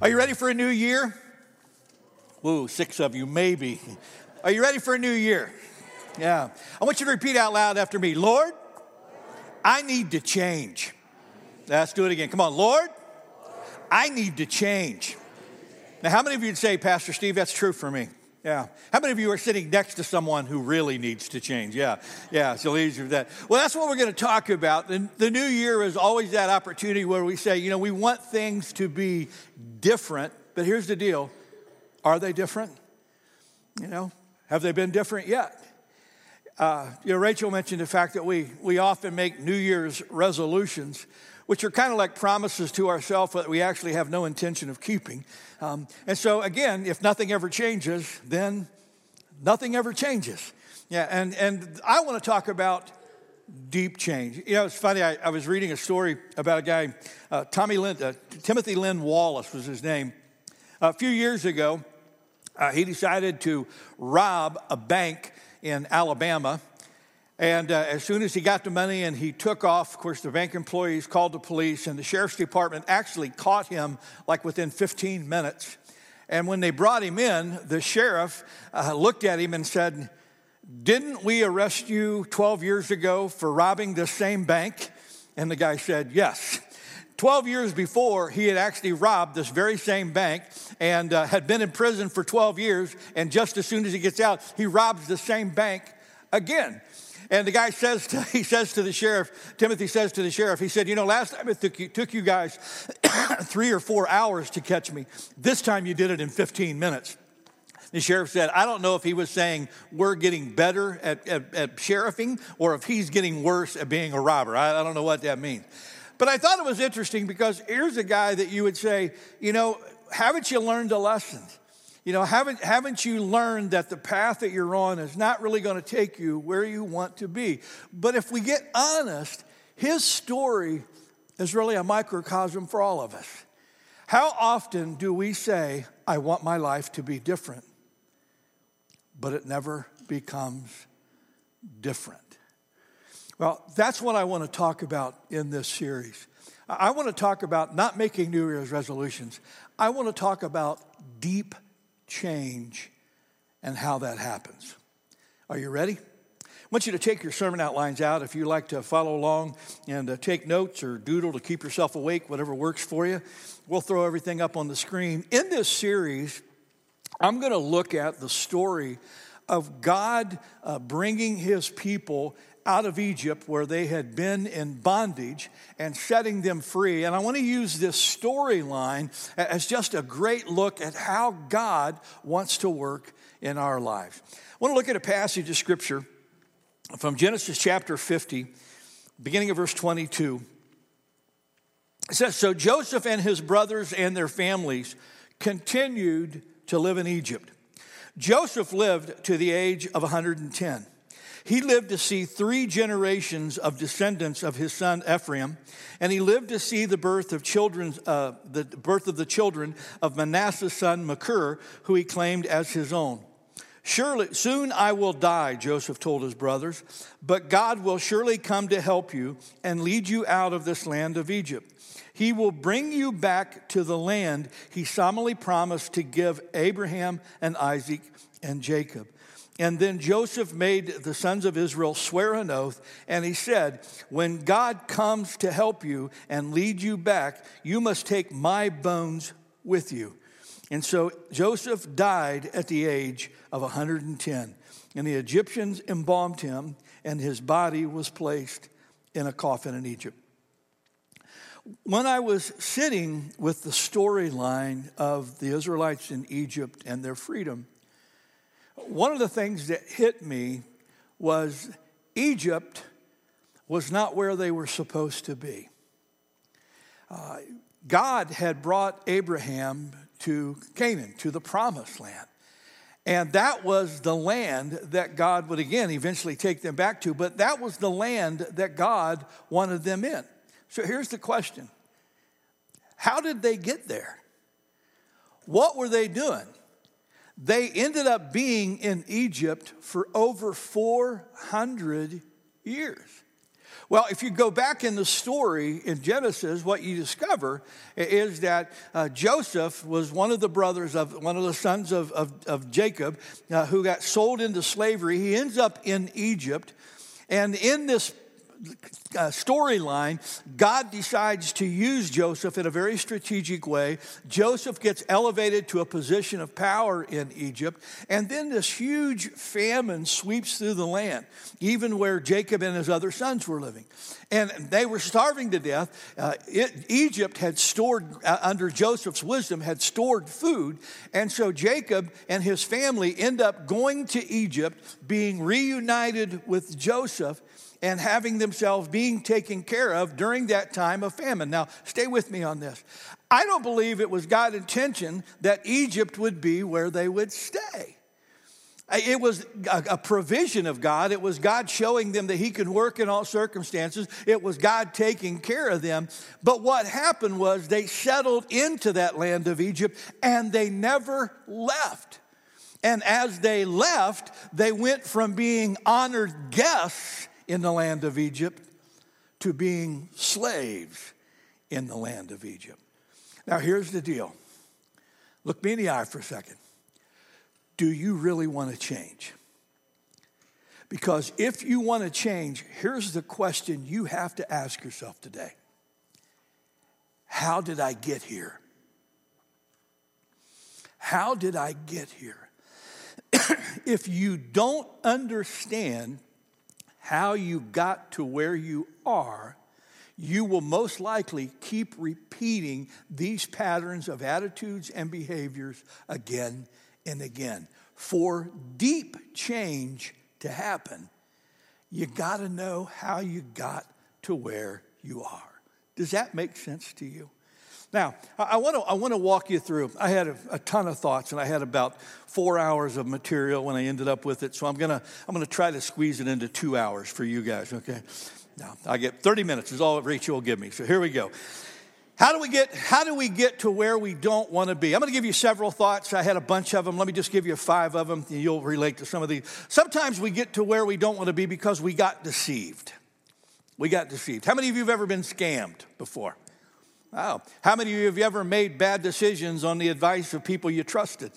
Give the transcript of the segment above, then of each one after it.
Are you ready for a new year? Woo, six of you, maybe. Are you ready for a new year? Yeah. I want you to repeat out loud after me Lord, I need to change. Let's do it again. Come on, Lord, I need to change. Now, how many of you would say, Pastor Steve, that's true for me? Yeah. How many of you are sitting next to someone who really needs to change? Yeah. Yeah. So easy for that. Well, that's what we're going to talk about. And the new year is always that opportunity where we say, you know, we want things to be different, but here's the deal. Are they different? You know, have they been different yet? Uh, you know, Rachel mentioned the fact that we, we often make New Year's resolutions, which are kind of like promises to ourselves that we actually have no intention of keeping. Um, and so, again, if nothing ever changes, then nothing ever changes. Yeah, and, and I want to talk about deep change. You know, it's funny, I, I was reading a story about a guy, uh, Tommy Lynn, uh, Timothy Lynn Wallace was his name. A few years ago, uh, he decided to rob a bank in Alabama. And uh, as soon as he got the money and he took off, of course, the bank employees called the police, and the sheriff's department actually caught him like within 15 minutes. And when they brought him in, the sheriff uh, looked at him and said, Didn't we arrest you 12 years ago for robbing this same bank? And the guy said, Yes. 12 years before, he had actually robbed this very same bank and uh, had been in prison for 12 years. And just as soon as he gets out, he robs the same bank again. And the guy says, to, he says to the sheriff, Timothy says to the sheriff, he said, You know, last time it took you, took you guys three or four hours to catch me. This time you did it in 15 minutes. The sheriff said, I don't know if he was saying we're getting better at, at, at sheriffing or if he's getting worse at being a robber. I, I don't know what that means. But I thought it was interesting because here's a guy that you would say, you know, haven't you learned a lesson? You know, haven't, haven't you learned that the path that you're on is not really going to take you where you want to be? But if we get honest, his story is really a microcosm for all of us. How often do we say, I want my life to be different, but it never becomes different? Well, that's what I want to talk about in this series. I want to talk about not making New Year's resolutions. I want to talk about deep change and how that happens. Are you ready? I want you to take your sermon outlines out if you like to follow along and uh, take notes or doodle to keep yourself awake, whatever works for you. We'll throw everything up on the screen. In this series, I'm going to look at the story of God uh, bringing his people out of Egypt where they had been in bondage and setting them free. And I want to use this storyline as just a great look at how God wants to work in our lives. I want to look at a passage of scripture from Genesis chapter 50, beginning of verse 22. It says, So Joseph and his brothers and their families continued to live in Egypt. Joseph lived to the age of 110. He lived to see three generations of descendants of his son Ephraim, and he lived to see the birth of children, uh, the birth of the children of Manasseh's son Machir, who he claimed as his own. Surely, soon I will die, Joseph told his brothers, but God will surely come to help you and lead you out of this land of Egypt. He will bring you back to the land he solemnly promised to give Abraham and Isaac and Jacob. And then Joseph made the sons of Israel swear an oath, and he said, When God comes to help you and lead you back, you must take my bones with you. And so Joseph died at the age of 110, and the Egyptians embalmed him, and his body was placed in a coffin in Egypt. When I was sitting with the storyline of the Israelites in Egypt and their freedom, one of the things that hit me was Egypt was not where they were supposed to be. Uh, God had brought Abraham to Canaan, to the promised land. And that was the land that God would again eventually take them back to, but that was the land that God wanted them in. So here's the question How did they get there? What were they doing? They ended up being in Egypt for over 400 years. Well, if you go back in the story in Genesis, what you discover is that uh, Joseph was one of the brothers of one of the sons of, of, of Jacob uh, who got sold into slavery. He ends up in Egypt. And in this uh, storyline, God decides to use Joseph in a very strategic way. Joseph gets elevated to a position of power in Egypt, and then this huge famine sweeps through the land, even where Jacob and his other sons were living. And they were starving to death. Uh, it, Egypt had stored, uh, under Joseph's wisdom, had stored food. And so Jacob and his family end up going to Egypt, being reunited with Joseph and having themselves being taken care of during that time of famine. Now, stay with me on this. I don't believe it was God's intention that Egypt would be where they would stay. It was a provision of God. It was God showing them that He could work in all circumstances. It was God taking care of them. But what happened was they settled into that land of Egypt and they never left. And as they left, they went from being honored guests in the land of Egypt to being slaves in the land of Egypt. Now, here's the deal look me in the eye for a second. Do you really want to change? Because if you want to change, here's the question you have to ask yourself today How did I get here? How did I get here? if you don't understand how you got to where you are, you will most likely keep repeating these patterns of attitudes and behaviors again and again. For deep change to happen, you got to know how you got to where you are. Does that make sense to you? Now, I want to I want to walk you through. I had a, a, ton of thoughts, and I had about four hours of material when I ended up with it. So I'm gonna I'm gonna try to squeeze it into two hours for you guys. Okay. Now I get 30 minutes is all Rachel will give me. So here we go. How do we get how do we get to where we don't want to be? I'm going to give you several thoughts. I had a bunch of them. Let me just give you five of them. You'll relate to some of these. Sometimes we get to where we don't want to be because we got deceived. We got deceived. How many of you have ever been scammed before? Wow. How many of you have ever made bad decisions on the advice of people you trusted?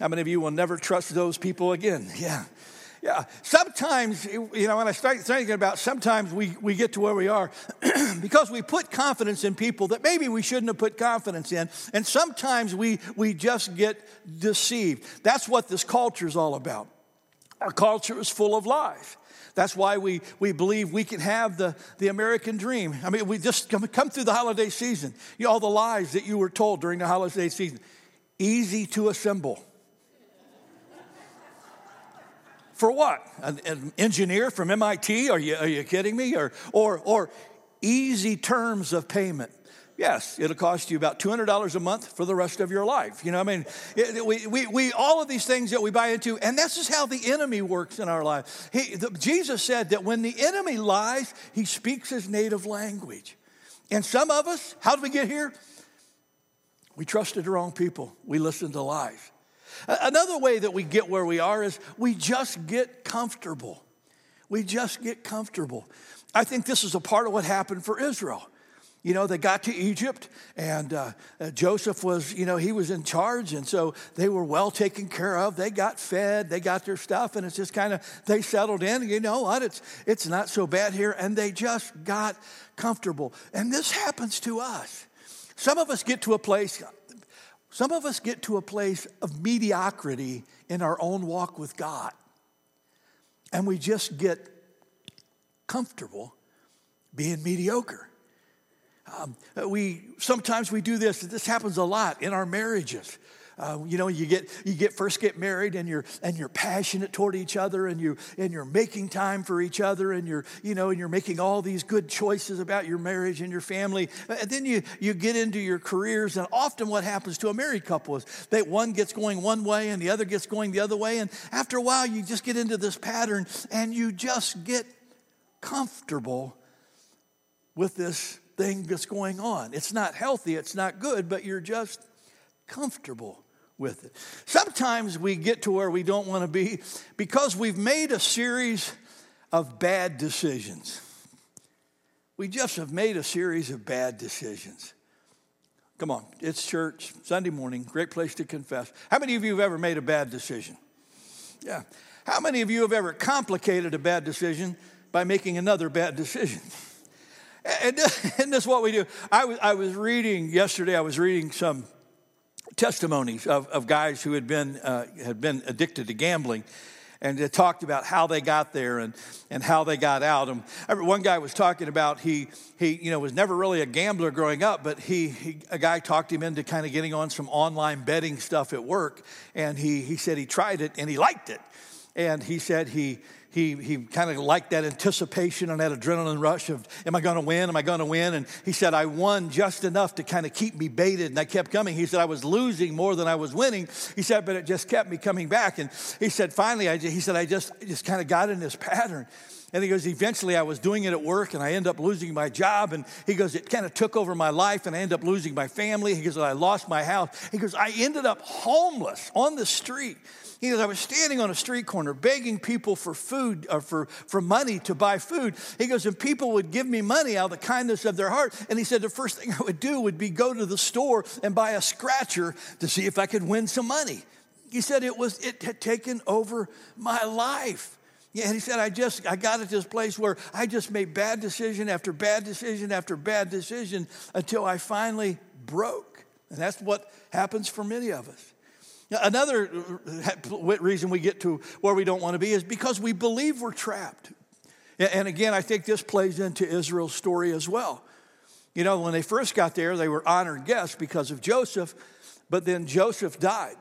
How many of you will never trust those people again? Yeah. Yeah. Sometimes, you know, when I start thinking about sometimes we, we get to where we are because we put confidence in people that maybe we shouldn't have put confidence in. And sometimes we, we just get deceived. That's what this culture is all about. Our culture is full of lies. That's why we, we believe we can have the, the American dream. I mean, we just come, come through the holiday season. You all the lies that you were told during the holiday season. Easy to assemble. For what? An, an, engineer from MIT? Are you, are you kidding me? Or, or, or easy terms of payment. Yes, it'll cost you about $200 a month for the rest of your life. You know, I mean, it, we, we, we, all of these things that we buy into, and this is how the enemy works in our life. He, the, Jesus said that when the enemy lies, he speaks his native language. And some of us, how did we get here? We trusted the wrong people, we listened to lies. Another way that we get where we are is we just get comfortable. We just get comfortable. I think this is a part of what happened for Israel. You know, they got to Egypt, and uh, uh, Joseph was, you know, he was in charge, and so they were well taken care of. They got fed, they got their stuff, and it's just kind of, they settled in. You know what? It's, it's not so bad here, and they just got comfortable. And this happens to us. Some of us get to a place, some of us get to a place of mediocrity in our own walk with God, and we just get comfortable being mediocre. Um, we sometimes we do this. This happens a lot in our marriages. Uh, you know, you get you get first get married and you're and you're passionate toward each other and you and you're making time for each other and you're you know and you're making all these good choices about your marriage and your family. And then you you get into your careers and often what happens to a married couple is that one gets going one way and the other gets going the other way and after a while you just get into this pattern and you just get comfortable with this thing that's going on. It's not healthy, it's not good, but you're just comfortable with it. Sometimes we get to where we don't want to be because we've made a series of bad decisions. we just have made a series of bad decisions. Come on, it's church, Sunday morning, great place to confess. How many of you have ever made a bad decision? Yeah. How many of you have ever complicated a bad decision by making another bad decision? And, this is what we do. I was, I was reading yesterday, I was reading some testimonies of, of guys who had been, uh, had been addicted to gambling and it talked about how they got there and, and how they got out. And one guy was talking about he, he you know, was never really a gambler growing up, but he, he, a guy talked him into kind of getting on some online betting stuff at work. And he, he said he tried it and he liked it. And he said he, he, he kind of liked that anticipation and that adrenaline rush of, am I going to win? Am I going to win? And he said, I won just enough to kind of keep me baited. And I kept coming. He said, I was losing more than I was winning. He said, but it just kept me coming back. And he said, finally, I, he said, I just, just kind of got in this pattern. And he goes, eventually I was doing it at work and I end up losing my job. And he goes, it kind of took over my life and I end up losing my family. He goes, I lost my house. He goes, I ended up homeless on the street. He goes, I was standing on a street corner begging people for food or uh, for, for money to buy food. He goes, and people would give me money out of the kindness of their heart. And he said, the first thing I would do would be go to the store and buy a scratcher to see if I could win some money. He said it was it had taken over my life. Yeah, and he said, I just I got at this place where I just made bad decision after bad decision after bad decision until I finally broke. And that's what happens for many of us. Another reason we get to where we don't want to be is because we believe we're trapped. And again, I think this plays into Israel's story as well. You know, when they first got there, they were honored guests because of Joseph, but then Joseph died.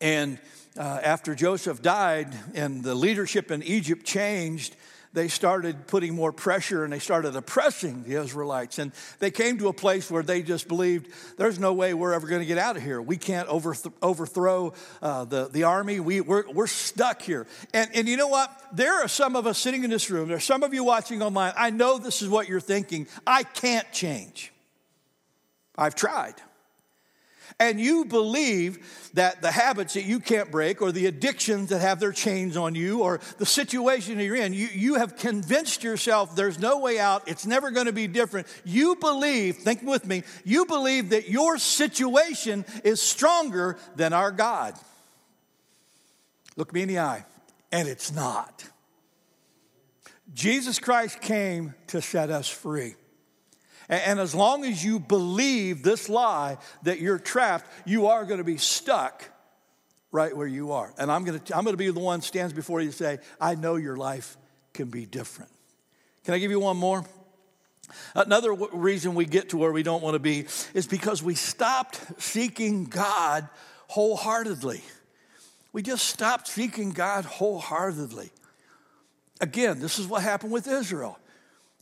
And uh, after Joseph died and the leadership in Egypt changed, they started putting more pressure and they started oppressing the Israelites. And they came to a place where they just believed there's no way we're ever going to get out of here. We can't overth- overthrow uh, the, the army. We, we're, we're stuck here. And, and you know what? There are some of us sitting in this room, there are some of you watching online. I know this is what you're thinking. I can't change. I've tried and you believe that the habits that you can't break or the addictions that have their chains on you or the situation you're in, you, you have convinced yourself there's no way out, it's never going to be different. You believe, think with me, you believe that your situation is stronger than our God. Look me in the eye, and it's not. Jesus Christ came to set us free. And as long as you believe this lie that you're trapped, you are going to be stuck right where you are. And I'm going to, I'm going to be the one stands before you and say, I know your life can be different. Can I give you one more? Another reason we get to where we don't want to be is because we stopped seeking God wholeheartedly. We just stopped seeking God wholeheartedly. Again, this is what happened with Israel.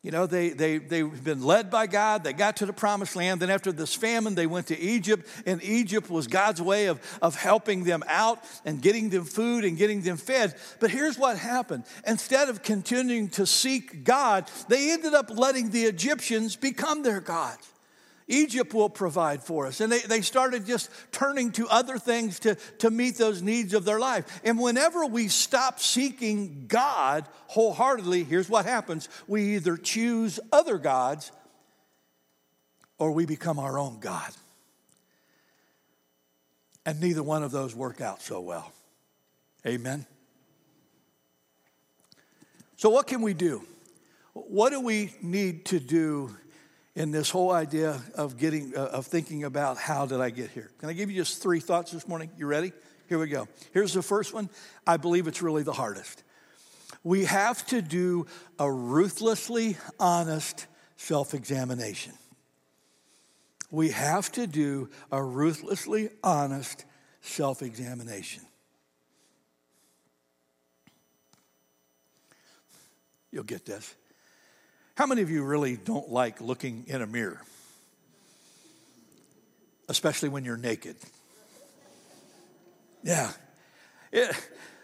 You know, they, they, they've been led by God. They got to the promised land. Then, after this famine, they went to Egypt, and Egypt was God's way of, of helping them out and getting them food and getting them fed. But here's what happened instead of continuing to seek God, they ended up letting the Egyptians become their gods. Egypt will provide for us. And they, they started just turning to other things to, to meet those needs of their life. And whenever we stop seeking God wholeheartedly, here's what happens we either choose other gods or we become our own God. And neither one of those work out so well. Amen. So, what can we do? What do we need to do in this whole idea of getting uh, of thinking about how did I get here. Can I give you just three thoughts this morning? You ready? Here we go. Here's the first one. I believe it's really the hardest. We have to do a ruthlessly honest self-examination. We have to do a ruthlessly honest self-examination. You'll get this. How many of you really don't like looking in a mirror? Especially when you're naked. Yeah. It,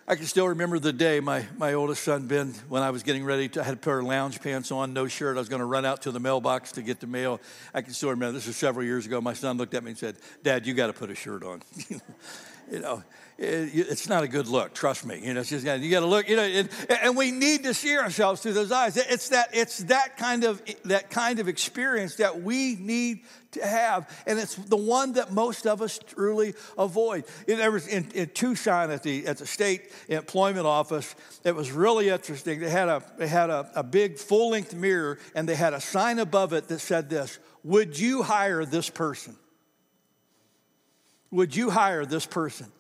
I can still remember the day my, my oldest son, Ben, when I was getting ready to, I had a pair of lounge pants on, no shirt. I was going to run out to the mailbox to get the mail. I can still remember, this was several years ago. My son looked at me and said, Dad, you got to put a shirt on. you know, it's not a good look. Trust me. You know, just you got to look. You know, it, and we need to see ourselves through those eyes. It's that it's that kind of that kind of experience that we need to have, and it's the one that most of us truly avoid. In, in, in Tucson at the at the state employment office, it was really interesting. They had a they had a, a big full length mirror, and they had a sign above it that said this: "Would you hire this person?" Would you hire this person?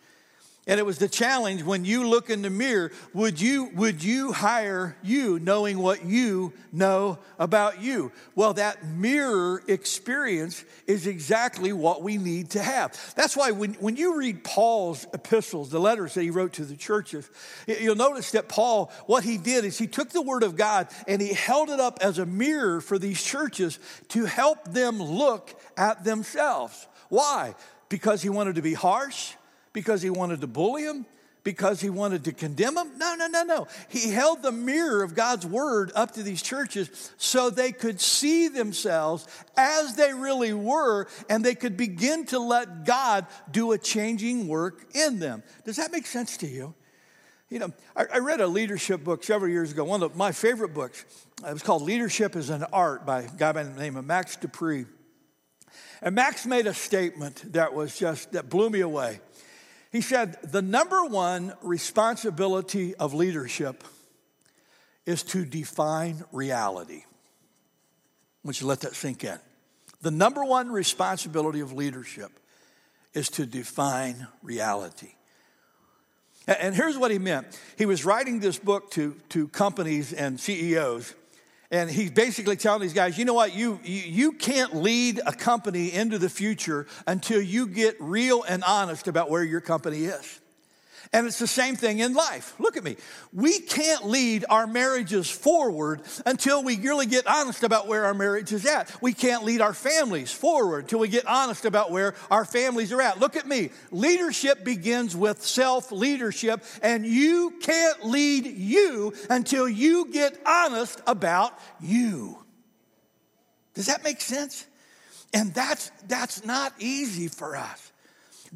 And it was the challenge when you look in the mirror, would you, would you hire you knowing what you know about you? Well, that mirror experience is exactly what we need to have. That's why when, when you read Paul's epistles, the letters that he wrote to the churches, you'll notice that Paul, what he did is he took the word of God and he held it up as a mirror for these churches to help them look at themselves. Why? Because he wanted to be harsh because he wanted to bully him, because he wanted to condemn them. No, no, no, no. He held the mirror of God's word up to these churches so they could see themselves as they really were and they could begin to let God do a changing work in them. Does that make sense to you? You know, I, I read a leadership book several years ago, one of my favorite books. It was called Leadership is an Art by a guy by the name of Max De Pree. And Max made a statement that was just, that blew me away. He said, The number one responsibility of leadership is to define reality. I want you to let that sink in. The number one responsibility of leadership is to define reality. And here's what he meant. He was writing this book to, to companies and CEOs, and he's basically telling these guys, you know what, you, you can't lead a company into the future until you get real and honest about where your company is. And it's the same thing in life. Look at me. We can't lead our marriages forward until we really get honest about where our marriage is at. We can't lead our families forward until we get honest about where our families are at. Look at me. Leadership begins with self leadership, and you can't lead you until you get honest about you. Does that make sense? And that's, that's not easy for us.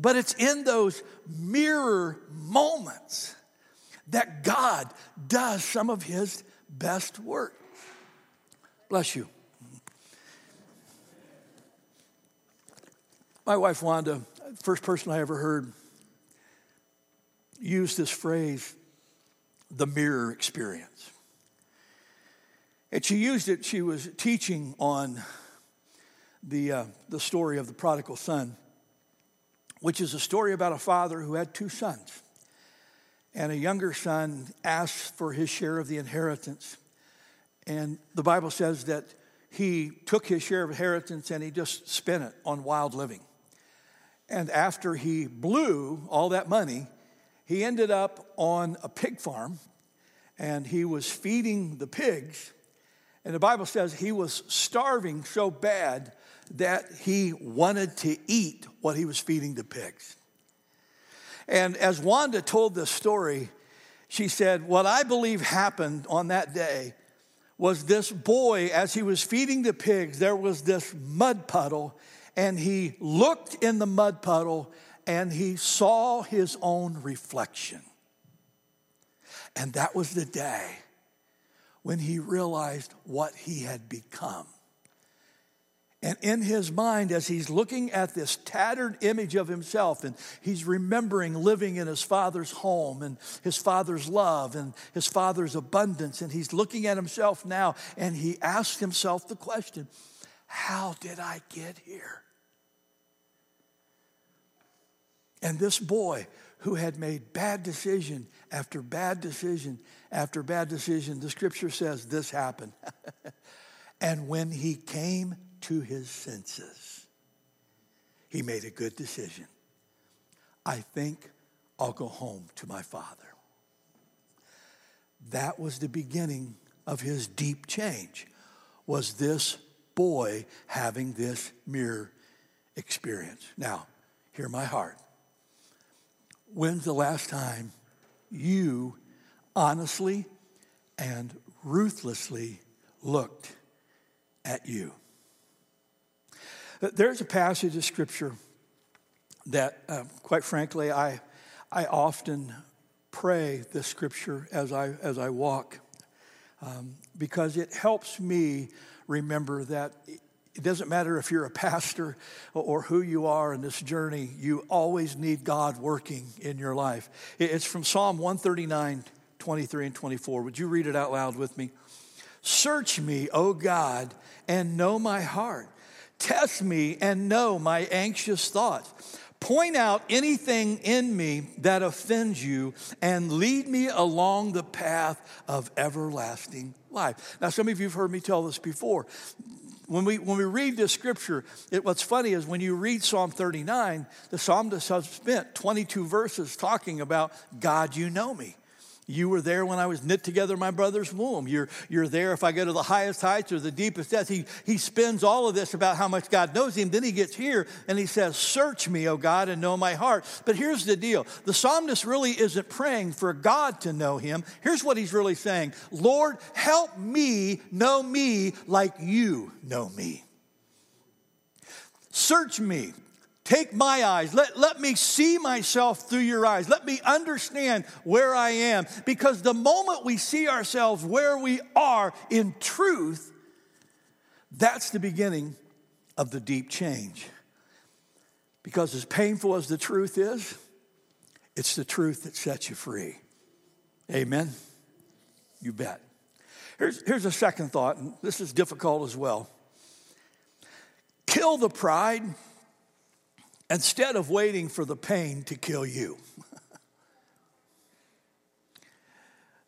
But it's in those mirror moments that God does some of his best work. Bless you. My wife Wanda, first person I ever heard use this phrase, the mirror experience. And she used it, she was teaching on the, uh, the story of the prodigal son which is a story about a father who had two sons. And a younger son asked for his share of the inheritance. And the Bible says that he took his share of inheritance and he just spent it on wild living. And after he blew all that money, he ended up on a pig farm and he was feeding the pigs. And the Bible says he was starving so bad that he wanted to eat what he was feeding the pigs. And as Wanda told this story, she said, What I believe happened on that day was this boy, as he was feeding the pigs, there was this mud puddle, and he looked in the mud puddle and he saw his own reflection. And that was the day when he realized what he had become. And in his mind, as he's looking at this tattered image of himself, and he's remembering living in his father's home and his father's love and his father's abundance, and he's looking at himself now and he asks himself the question How did I get here? And this boy who had made bad decision after bad decision after bad decision, the scripture says this happened. and when he came to his senses. He made a good decision. I think I'll go home to my father. That was the beginning of his deep change. Was this boy having this mirror experience? Now, hear my heart. When's the last time you honestly and ruthlessly looked at you? There's a passage of scripture that, uh, quite frankly, I, I often pray this scripture as I, as I walk um, because it helps me remember that it doesn't matter if you're a pastor or who you are in this journey, you always need God working in your life. It's from Psalm 139, 23 and 24. Would you read it out loud with me? Search me, O God, and know my heart. Test me and know my anxious thoughts. Point out anything in me that offends you and lead me along the path of everlasting life. Now, some of you have heard me tell this before. When we, when we read this scripture, it, what's funny is when you read Psalm 39, the psalmist has spent 22 verses talking about God, you know me. You were there when I was knit together in my brother's womb. You're, you're there if I go to the highest heights or the deepest depths. He, he spends all of this about how much God knows him. Then he gets here and he says, Search me, O God, and know my heart. But here's the deal the psalmist really isn't praying for God to know him. Here's what he's really saying Lord, help me know me like you know me. Search me Take my eyes. Let, let me see myself through your eyes. Let me understand where I am. Because the moment we see ourselves where we are in truth, that's the beginning of the deep change. Because as painful as the truth is, it's the truth that sets you free. Amen? You bet. Here's, here's a second thought, and this is difficult as well. Kill the pride instead of waiting for the pain to kill you.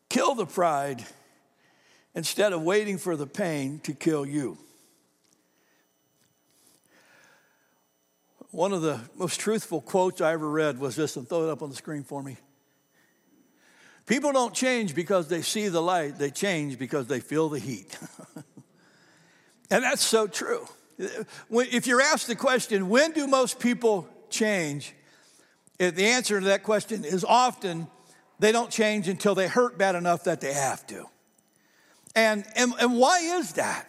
kill the pride instead of waiting for the pain to kill you. One of the most truthful quotes I ever read was this, and throw it up on the screen for me. People don't change because they see the light, they change because they feel the heat. and that's so true. If you're asked the question, when do most people change? Eh, the answer to that question is often they don't change until they hurt bad enough that they have to. And, and, and why is that?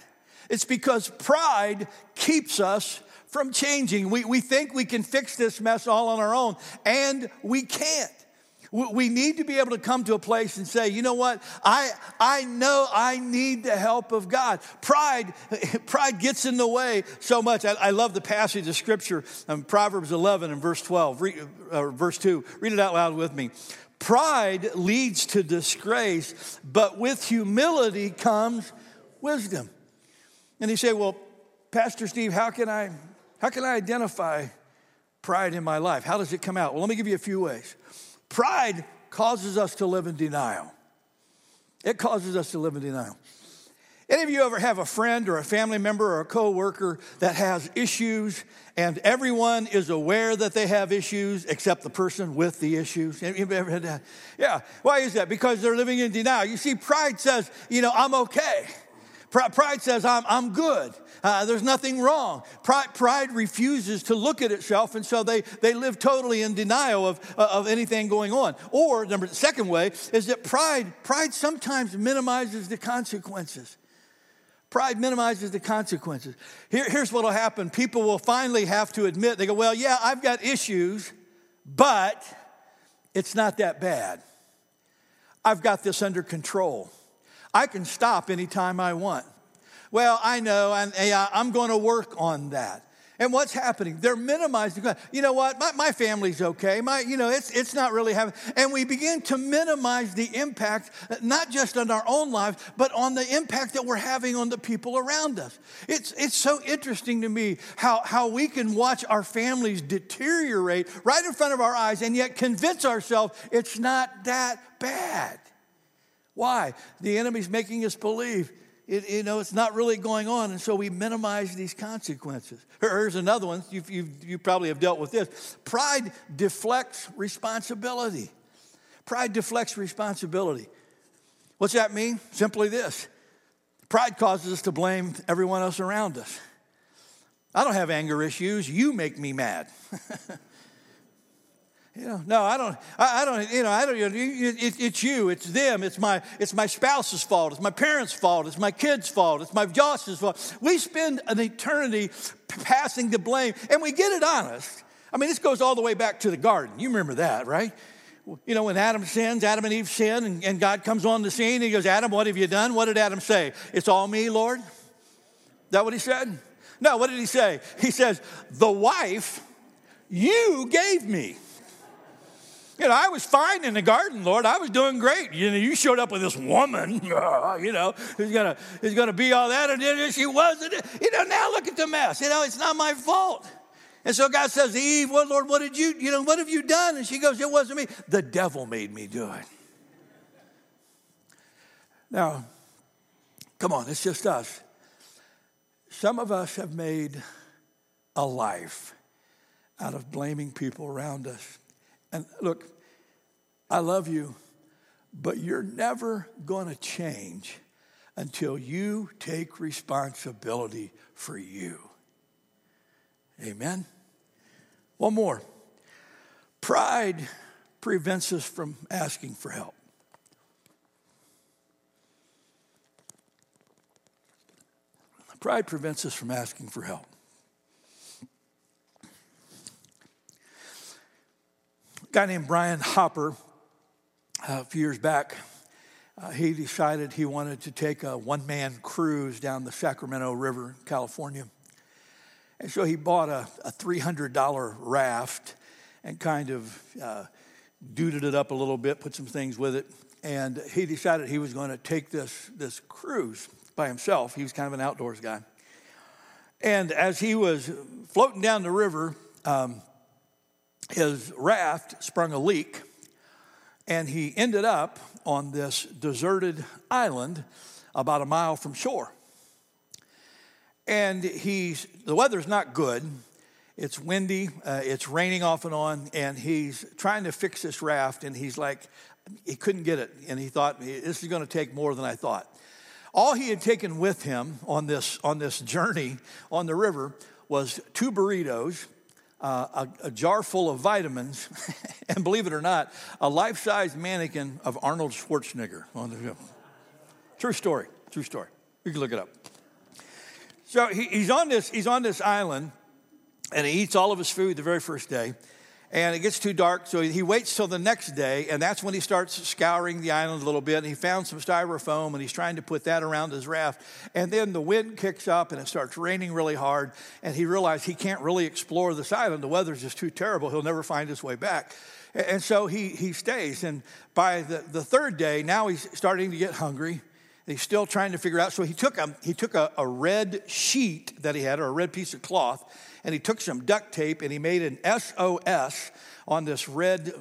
It's because pride keeps us from changing. We, we think we can fix this mess all on our own, and we can't. We need to be able to come to a place and say, you know what? I, I know I need the help of God. Pride, pride gets in the way so much. I, I love the passage of scripture, um, Proverbs 11 and verse 12, re, uh, verse 2. Read it out loud with me. Pride leads to disgrace, but with humility comes wisdom. And he said, well, Pastor Steve, how can I, how can I identify pride in my life? How does it come out? Well, let me give you a few ways. Pride causes us to live in denial. It causes us to live in denial. Any of you ever have a friend or a family member or a coworker that has issues and everyone is aware that they have issues except the person with the issues? Anybody ever had that? Yeah. Why is that? Because they're living in denial. You see, pride says, you know, I'm okay. Pride says, I'm, I'm good. Uh, there's nothing wrong. Pride, pride, refuses to look at itself, and so they, they live totally in denial of, uh, of anything going on. Or, number second way is that pride, pride sometimes minimizes the consequences. Pride minimizes the consequences. Here, here's what will happen people will finally have to admit, they go, Well, yeah, I've got issues, but it's not that bad. I've got this under control. I can stop anytime I want. Well, I know, and I'm going to work on that. And what's happening? They're minimizing. You know what? My, my family's okay. My, you know, it's, it's not really having. And we begin to minimize the impact, not just on our own lives, but on the impact that we're having on the people around us. It's, it's so interesting to me how, how we can watch our families deteriorate right in front of our eyes and yet convince ourselves it's not that bad. Why? The enemy's making us believe it, you know, it's not really going on, and so we minimize these consequences. Here's another one. You, you, you probably have dealt with this. Pride deflects responsibility. Pride deflects responsibility. What's that mean? Simply this pride causes us to blame everyone else around us. I don't have anger issues. You make me mad. You know, no, I don't. I, I don't. You know, I don't. You know, it, it's you. It's them. It's my. It's my spouse's fault. It's my parents' fault. It's my kids' fault. It's my boss's fault. We spend an eternity passing the blame, and we get it honest. I mean, this goes all the way back to the garden. You remember that, right? you know, when Adam sins, Adam and Eve sin, and, and God comes on the scene, and he goes, Adam, what have you done? What did Adam say? It's all me, Lord? Is that what he said? No, what did he say? He says, The wife you gave me. You know, I was fine in the garden, Lord. I was doing great. You know, you showed up with this woman, you know, who's gonna, who's gonna be all that, and then she wasn't. You know, now look at the mess. You know, it's not my fault. And so God says Eve, Well, Lord, what did you, you know, what have you done? And she goes, It wasn't me. The devil made me do it. Now, come on, it's just us. Some of us have made a life out of blaming people around us. And look, I love you, but you're never going to change until you take responsibility for you. Amen. One more. Pride prevents us from asking for help. Pride prevents us from asking for help. Guy named Brian Hopper, uh, a few years back, uh, he decided he wanted to take a one man cruise down the Sacramento River, California. And so he bought a, a $300 raft and kind of uh, duded it up a little bit, put some things with it. And he decided he was going to take this, this cruise by himself. He was kind of an outdoors guy. And as he was floating down the river, um, his raft sprung a leak, and he ended up on this deserted island about a mile from shore and he's the weather's not good. It's windy, uh, it's raining off and on, and he's trying to fix this raft, and he's like, he couldn't get it, and he thought this is going to take more than I thought. All he had taken with him on this on this journey on the river was two burritos, uh, a, a, jar full of vitamins, and believe it or not, a life-size mannequin of Arnold Schwarzenegger. True story. True story. You can look it up. So he, he's, on this, he's on this island and he eats all of his food the very first day. And it gets too dark, so he waits till the next day, and that's when he starts scouring the island a little bit. And he found some styrofoam, and he's trying to put that around his raft. And then the wind kicks up, and it starts raining really hard. And he realized he can't really explore this island. The weather's just too terrible. He'll never find his way back. And so he, he stays. And by the, the third day, now he's starting to get hungry. He's still trying to figure out. So he took a, he took a, a red sheet that he had, or a red piece of cloth, and he took some duct tape and he made an SOS on this red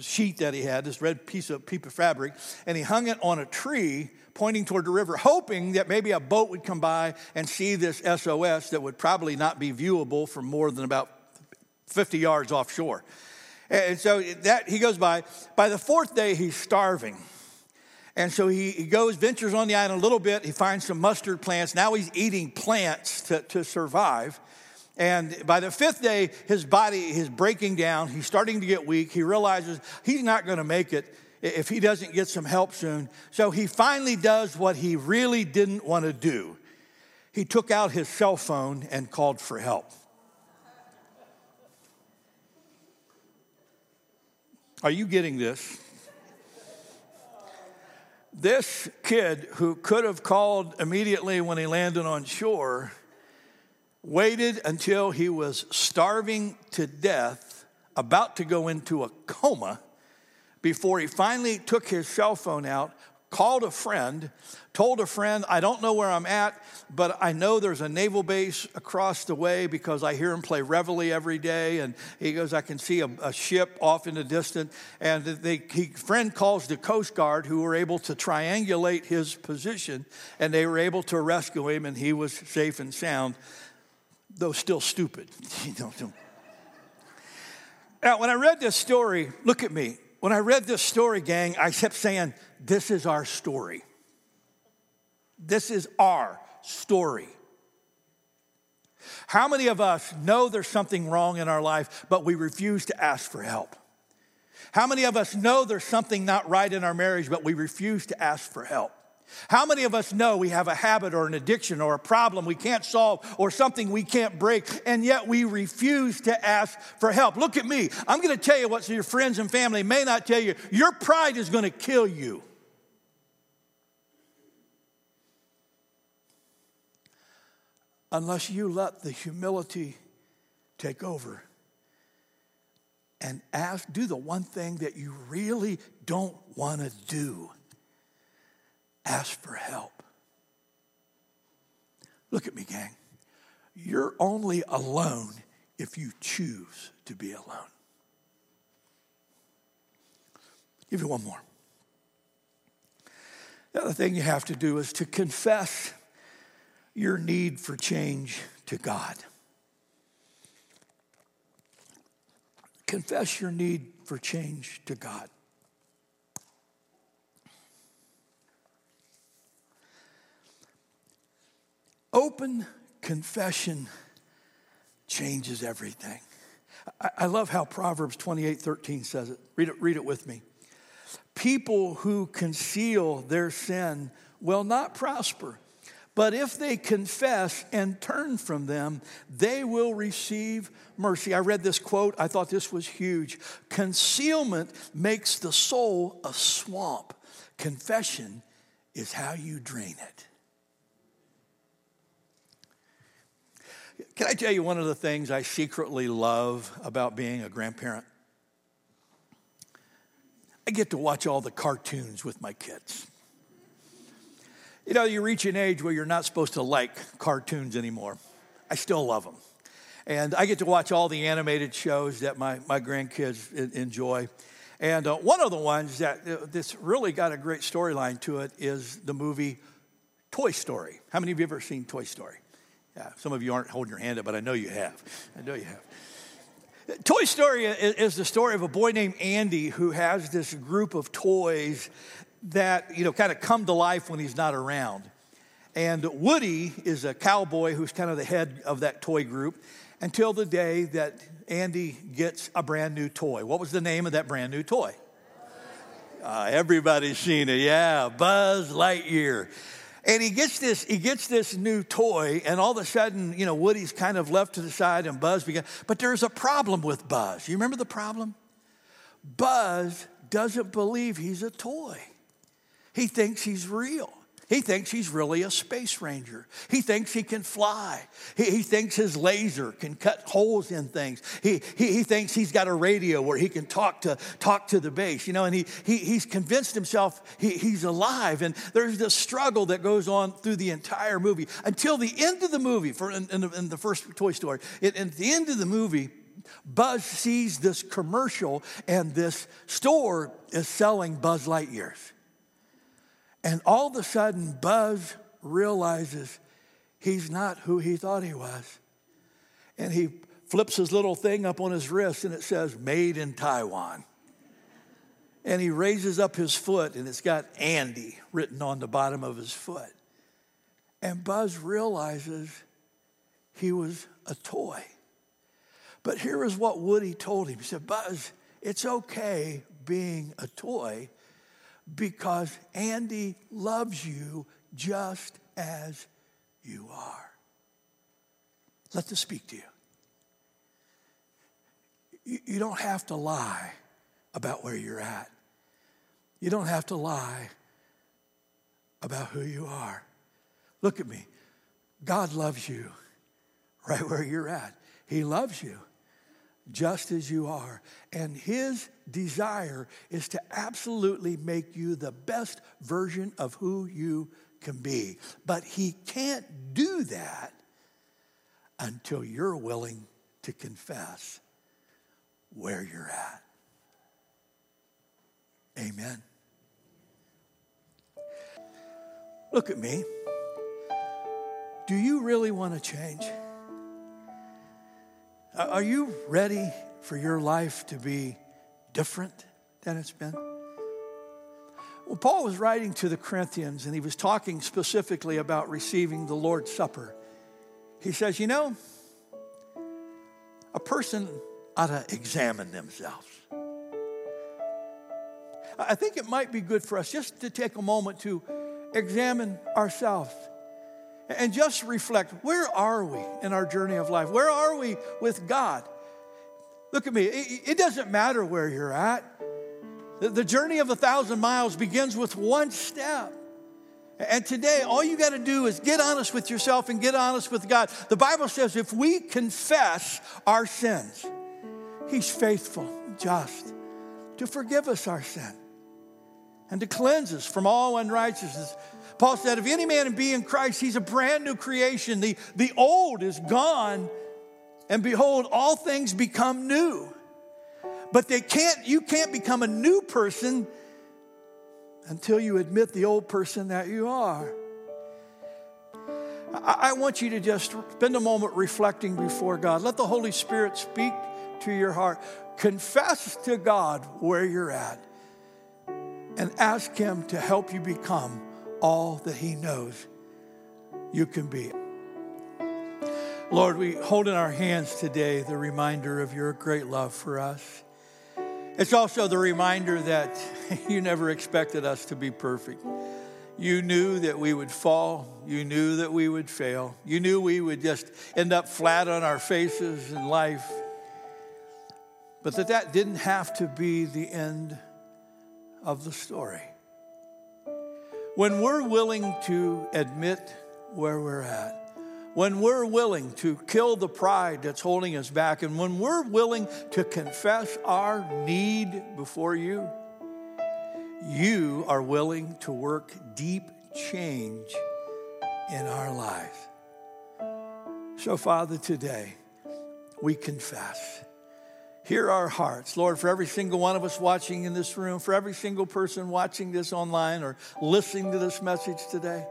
sheet that he had, this red piece of, piece of fabric, and he hung it on a tree pointing toward the river, hoping that maybe a boat would come by and see this SOS that would probably not be viewable from more than about 50 yards offshore. And so that he goes by. By the fourth day, he's starving. And so he, goes, ventures on the island a little bit. He finds some mustard plants. Now he's eating plants to, to survive. And by the fifth day, his body is breaking down. He's starting to get weak. He realizes he's not going to make it if he doesn't get some help soon. So he finally does what he really didn't want to do. He took out his cell phone and called for help. Are you getting this? This kid who could have called immediately when he landed on shore waited until he was starving to death, about to go into a coma, before he finally took his cell phone out, called a friend, told a friend, I don't know where I'm at, but I know there's a naval base across the way because I hear him play Reveille every day. And he goes, I can see a, a ship off in the distance. And the he, friend calls the Coast Guard who were able to triangulate his position and they were able to rescue him and he was safe and sound, though still stupid. now, when I read this story, look at me. When I read this story, gang, I kept saying, This is our story. This is our story. How many of us know there's something wrong in our life, but we refuse to ask for help? How many of us know there's something not right in our marriage, but we refuse to ask for help? How many of us know we have a habit or an addiction or a problem we can't solve or something we can't break, and yet we refuse to ask for help? Look at me. I'm going to tell you what your friends and family may not tell you. Your pride is going to kill you. Unless you let the humility take over and ask, do the one thing that you really don't want to do ask for help. Look at me, gang. You're only alone if you choose to be alone. Give you one more. The other thing you have to do is to confess your need for change to God. Confess your need for change to God. Open confession changes everything. I, love how Proverbs 28 13 says it. Read it, read it with me. People who conceal their sin will not prosper, but if they confess and turn from them, they will receive mercy. I read this quote, I thought this was huge. Concealment makes the soul a swamp, confession is how you drain it. Can I tell you one of the things I secretly love about being a grandparent? I get to watch all the cartoons with my kids. You know, you reach an age where you're not supposed to like cartoons anymore. I still love them. And I get to watch all the animated shows that my, my grandkids enjoy. And uh, one of the ones that uh, this really got a great storyline to it is the movie Toy Story. How many of you ever seen Toy Story? Yeah, some of you aren't holding your hand up, but I know you have. I know you have. Toy Story is the story of a boy named Andy who has this group of toys that, you know, kind of come to life when he's not around. And Woody is a cowboy who's kind of the head of that toy group until the day that Andy gets a brand new toy. What was the name of that brand new toy? Uh, everybody's seen it, yeah, Buzz Lightyear. And he gets this, he gets this new toy, and all of a sudden, you know, Woody's kind of left to the side and Buzz begins. But there's a problem with Buzz. You remember the problem? Buzz doesn't believe he's a toy. He thinks he's real. He thinks he's really a space ranger. He thinks he can fly. He, he thinks his laser can cut holes in things. He, he, he, thinks he's got a radio where he can talk to, talk to the base, you know, and he, he, he's convinced himself he, he's alive. And there's this struggle that goes on through the entire movie until the end of the movie, for, in, in, the, in the first Toy Story. It, at the end of the movie, Buzz sees this commercial, and this store is selling Buzz Lightyears. And all of a sudden, Buzz realizes he's not who he thought he was. And he flips his little thing up on his wrist and it says, Made in Taiwan. And he raises up his foot and it's got Andy written on the bottom of his foot. And Buzz realizes he was a toy. But here is what Woody told him. He said, Buzz, it's okay being a toy because Andy loves you just as you are. Let this speak to you. You, don't have to lie about where you're at. You don't have to lie about who you are. Look at me. God loves you right where you're at. He loves you just as you are. And His desire is to absolutely make you the best version of who you can be. But He can't do that until you're willing to confess where you're at. Amen. Look at me. Do you really want to change? Are you ready for your life to be different than it's been? Well, Paul was writing to the Corinthians and he was talking specifically about receiving the Lord's Supper. He says, You know, a person ought to examine themselves. I think it might be good for us just to take a moment to examine ourselves and just reflect where are we in our journey of life? Where are we with God? Look at me, it doesn't matter where you're at. The journey of a thousand miles begins with one step. And today, all you got to do is get honest with yourself and get honest with God. The Bible says if we confess our sins, He's faithful, just to forgive us our sin and to cleanse us from all unrighteousness. Paul said, If any man be in Christ, he's a brand new creation. The, the old is gone, and behold, all things become new. But they can't, you can't become a new person until you admit the old person that you are. I, I want you to just spend a moment reflecting before God. Let the Holy Spirit speak to your heart. Confess to God where you're at and ask Him to help you become all that He knows you can be. Lord, we hold in our hands today the reminder of your great love for us. It's also the reminder that you never expected us to be perfect. You knew that we would fall. You knew that we would fail. You knew we would just end up flat on our faces in life. But that that didn't have to be the end of the story. When we're willing to admit where we're at, when we're willing to kill the pride that's holding us back, and when we're willing to confess our need before you, you are willing to work deep change in our lives. So, Father, today we confess hear our hearts. Lord, for every single one of us watching in this room, for every single person watching this online or listening to this message today,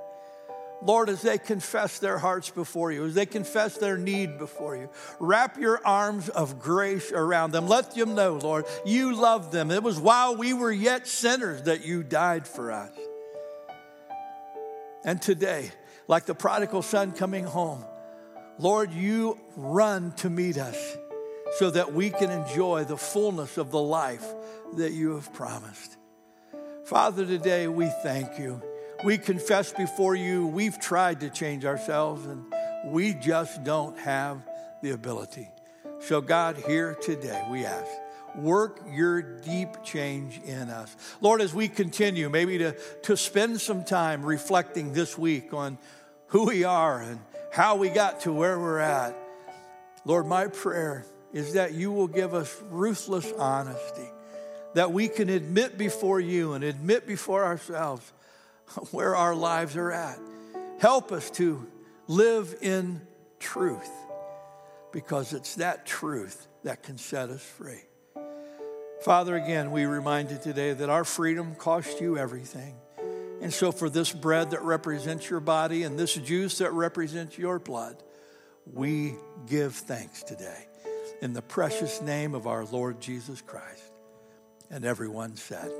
Lord, as they confess their hearts before you, as they confess their need before you, wrap your arms of grace around them. Let them know, Lord, you love them. It was while we were yet sinners that you died for us. And today, like the prodigal son coming home, Lord, you run to meet us so that we can enjoy the fullness of the life that you have promised. Father, today we thank you. We confess before you we've tried to change ourselves and we just don't have the ability. So, God, here today we ask, work your deep change in us. Lord, as we continue, maybe to, to spend some time reflecting this week on who we are and how we got to where we're at, Lord, my prayer is that you will give us ruthless honesty, that we can admit before you and admit before ourselves where our lives are at. Help us to live in truth because it's that truth that can set us free. Father, again, we remind you today that our freedom cost you everything. And so, for this bread that represents your body and this juice that represents your blood, we give thanks today in the precious name of our Lord Jesus Christ. And everyone said,